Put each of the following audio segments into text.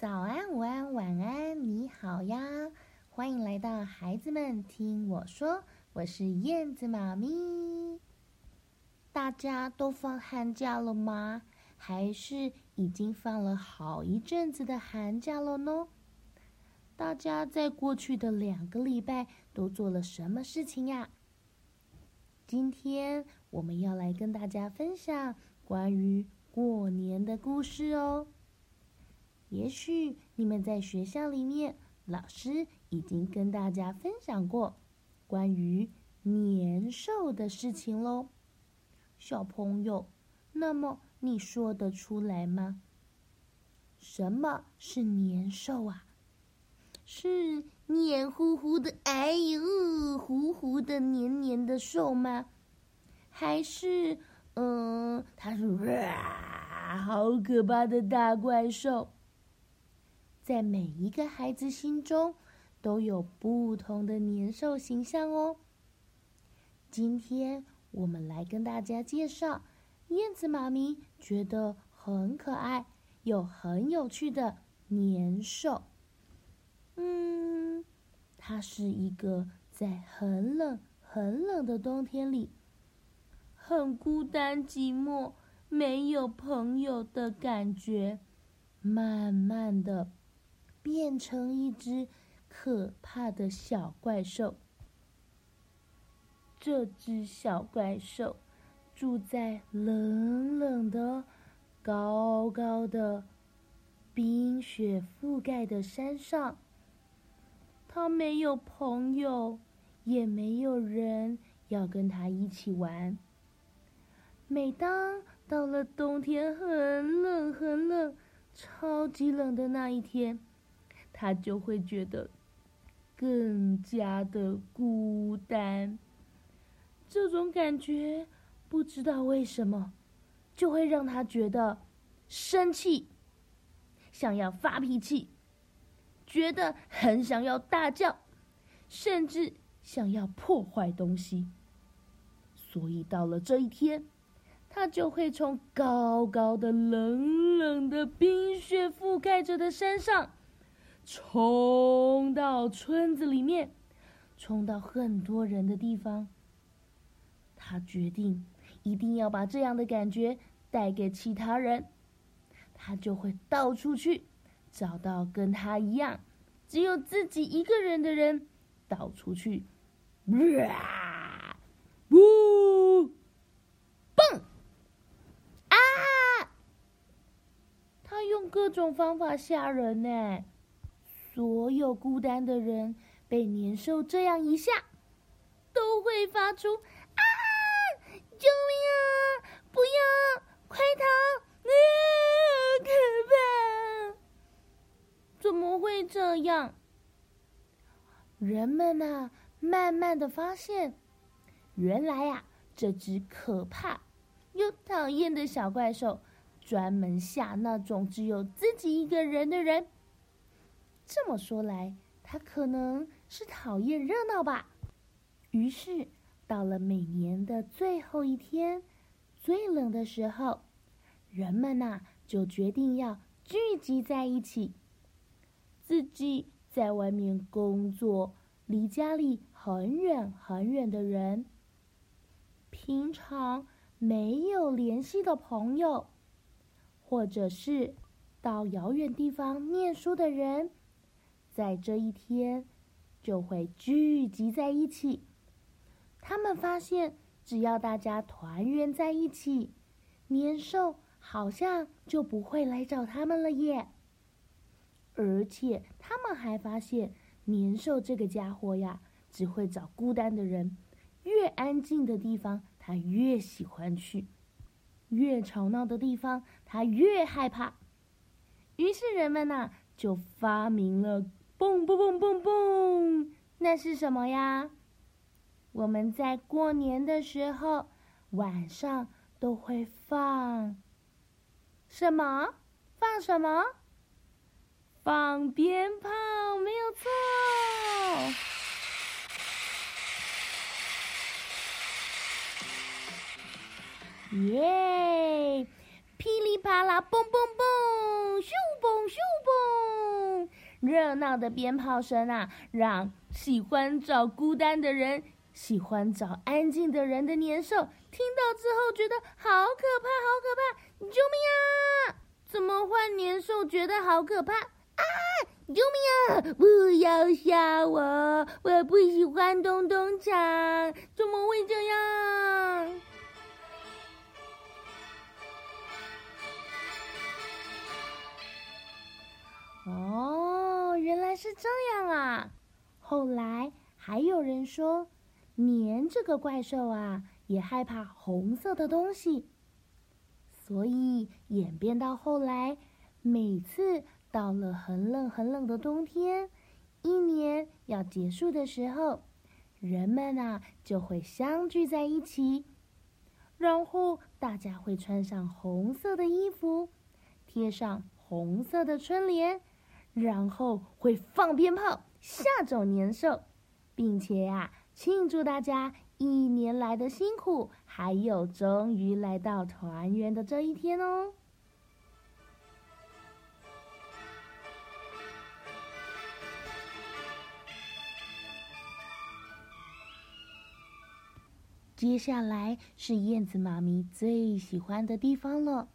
早安，午安，晚安，你好呀！欢迎来到孩子们听我说，我是燕子妈咪。大家都放寒假了吗？还是已经放了好一阵子的寒假了呢？大家在过去的两个礼拜都做了什么事情呀？今天我们要来跟大家分享关于过年的故事哦。也许你们在学校里面，老师已经跟大家分享过关于年兽的事情喽。小朋友，那么你说得出来吗？什么是年兽啊？是黏糊糊的，哎呦，糊糊的、黏黏的兽吗？还是，嗯，它是哇，好可怕的大怪兽？在每一个孩子心中，都有不同的年兽形象哦。今天我们来跟大家介绍燕子妈咪觉得很可爱又很有趣的年兽。嗯，它是一个在很冷很冷的冬天里，很孤单寂寞、没有朋友的感觉，慢慢的。变成一只可怕的小怪兽。这只小怪兽住在冷冷的、高高的、冰雪覆盖的山上。它没有朋友，也没有人要跟它一起玩。每当到了冬天很冷很冷、超级冷的那一天，他就会觉得更加的孤单。这种感觉不知道为什么，就会让他觉得生气，想要发脾气，觉得很想要大叫，甚至想要破坏东西。所以到了这一天，他就会从高高的、冷冷的、冰雪覆盖着的山上。冲到村子里面，冲到很多人的地方。他决定一定要把这样的感觉带给其他人。他就会到处去找到跟他一样只有自己一个人的人，到处去，哇，呜，蹦，啊！他用各种方法吓人呢。所有孤单的人被年兽这样一吓，都会发出“啊，救命啊！不要，快逃！啊，可怕！怎么会这样？”人们呐，慢慢的发现，原来呀，这只可怕又讨厌的小怪兽，专门吓那种只有自己一个人的人。这么说来，他可能是讨厌热闹吧。于是，到了每年的最后一天，最冷的时候，人们呐就决定要聚集在一起。自己在外面工作，离家里很远很远的人，平常没有联系的朋友，或者是到遥远地方念书的人。在这一天，就会聚集在一起。他们发现，只要大家团圆在一起，年兽好像就不会来找他们了耶。而且，他们还发现，年兽这个家伙呀，只会找孤单的人，越安静的地方，他越喜欢去；越吵闹的地方，他越害怕。于是，人们呐，就发明了。蹦蹦蹦蹦蹦，那是什么呀？我们在过年的时候晚上都会放什么？放什么？放鞭炮，没有错。耶！噼里啪啦，蹦蹦蹦，咻蹦咻蹦。热闹的鞭炮声啊，让喜欢找孤单的人、喜欢找安静的人的年兽听到之后，觉得好可怕，好可怕！救命啊！怎么换年兽觉得好可怕啊？救命啊！不要吓我，我不喜欢咚咚锵，怎么会这样？哦，是这样啊！后来还有人说，年这个怪兽啊，也害怕红色的东西，所以演变到后来，每次。到了很冷很冷的冬天，一年要结束的时候，人们啊就会相聚在一起，然后大家会穿上红色的衣服，贴上红色的春联，然后会放鞭炮吓走年兽，并且呀、庆祝大家一年来的辛苦，还有终于来到团圆的这一天哦。接下来是燕子妈咪最喜欢的地方了。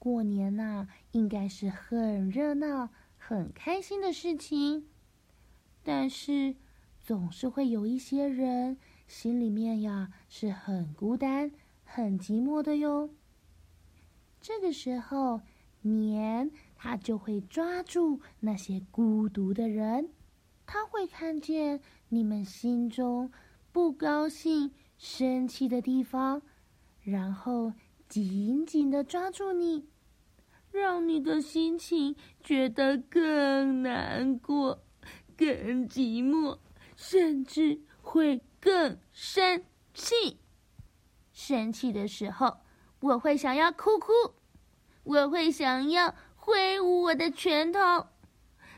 过年呐、应该是很热闹、很开心的事情，但是总是会有一些人心里面呀是很孤单、很寂寞的哟。这个时候，年他就会抓住那些孤独的人，他会看见你们心中不高兴、生气的地方，然后紧紧的抓住你，让你的心情觉得更难过、更寂寞，甚至会更生气。生气的时候，我会想要哭哭，我会想要挥舞我的拳头。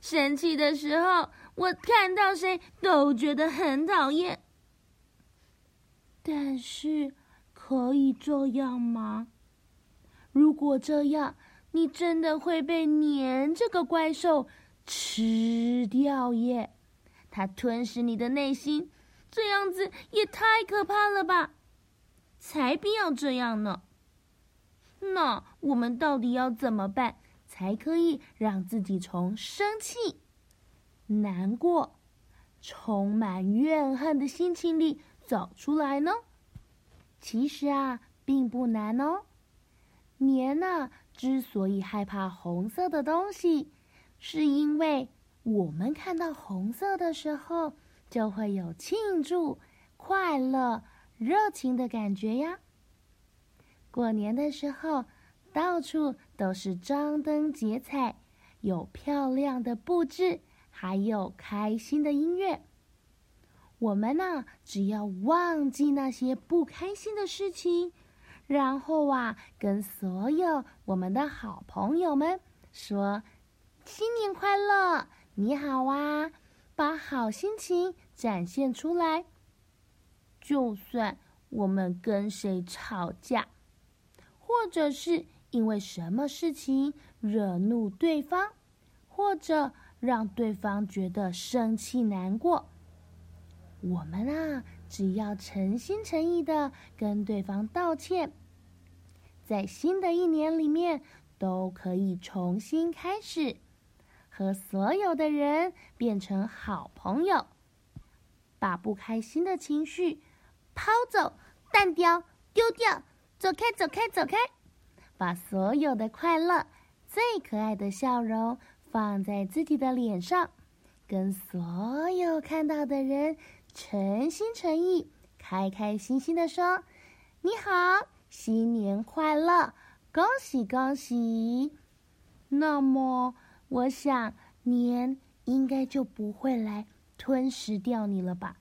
生气的时候，我看到谁都觉得很讨厌。但是，可以这样吗？如果这样，你真的会被年这个怪兽吃掉耶！它吞噬你的内心，这样子也太可怕了吧！才不要这样呢！那我们到底要怎么办，才可以让自己从生气、难过、充满怨恨的心情里走出来呢？其实啊，并不难哦。年呢，之所以害怕红色的东西，是因为我们看到红色的时候，就会有庆祝、快乐、热情的感觉呀。过年的时候，到处都是张灯结彩，有漂亮的布置，还有开心的音乐。我们呢，只要忘记那些不开心的事情，然后啊，跟所有我们的好朋友们说“新年快乐，你好啊”，把好心情展现出来。就算我们跟谁吵架，或者是因为什么事情惹怒对方，或者让对方觉得生气难过。我们啊，只要诚心诚意的跟对方道歉，在新的一年里面都可以重新开始，和所有的人变成好朋友，把不开心的情绪抛走、淡掉、丢掉，走开、走开、走开，把所有的快乐、最可爱的笑容放在自己的脸上，跟所有看到的人。诚心诚意、开开心心的说：“你好，新年快乐，恭喜恭喜！”那么，我想年应该就不会来吞噬掉你了吧？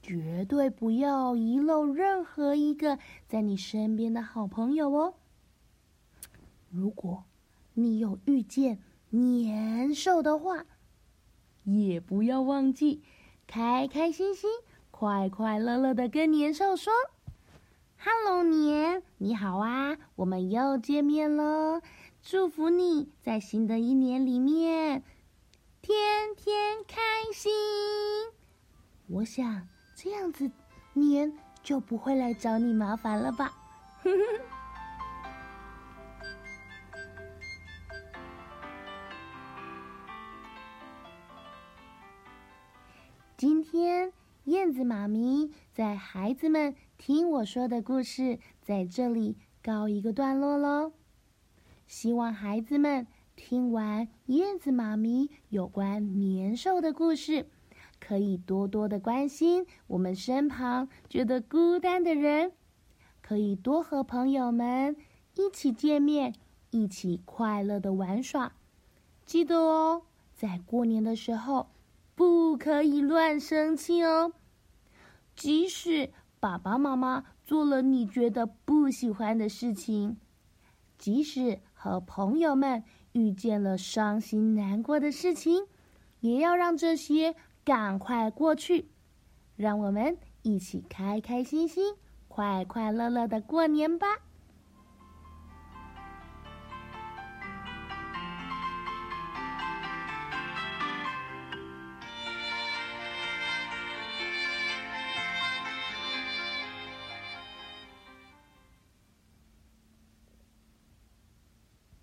绝对不要遗漏任何一个在你身边的好朋友哦。如果你有遇见年兽的话，也不要忘记。开开心心、快快乐乐的跟年兽说：“Hello，年，你好啊，我们又见面了。祝福你在新的一年里面天天开心。我想这样子，年就不会来找你麻烦了吧？今天燕子妈咪在孩子们听我说的故事，在这里告一个段落喽。希望孩子们听完燕子妈咪有关年兽的故事，可以多多的关心我们身旁觉得孤单的人，可以多和朋友们一起见面，一起快乐的玩耍。记得哦，在过年的时候不可以乱生气哦。即使爸爸妈妈做了你觉得不喜欢的事情，即使和朋友们遇见了伤心难过的事情，也要让这些赶快过去。让我们一起开开心心、快快乐乐的过年吧。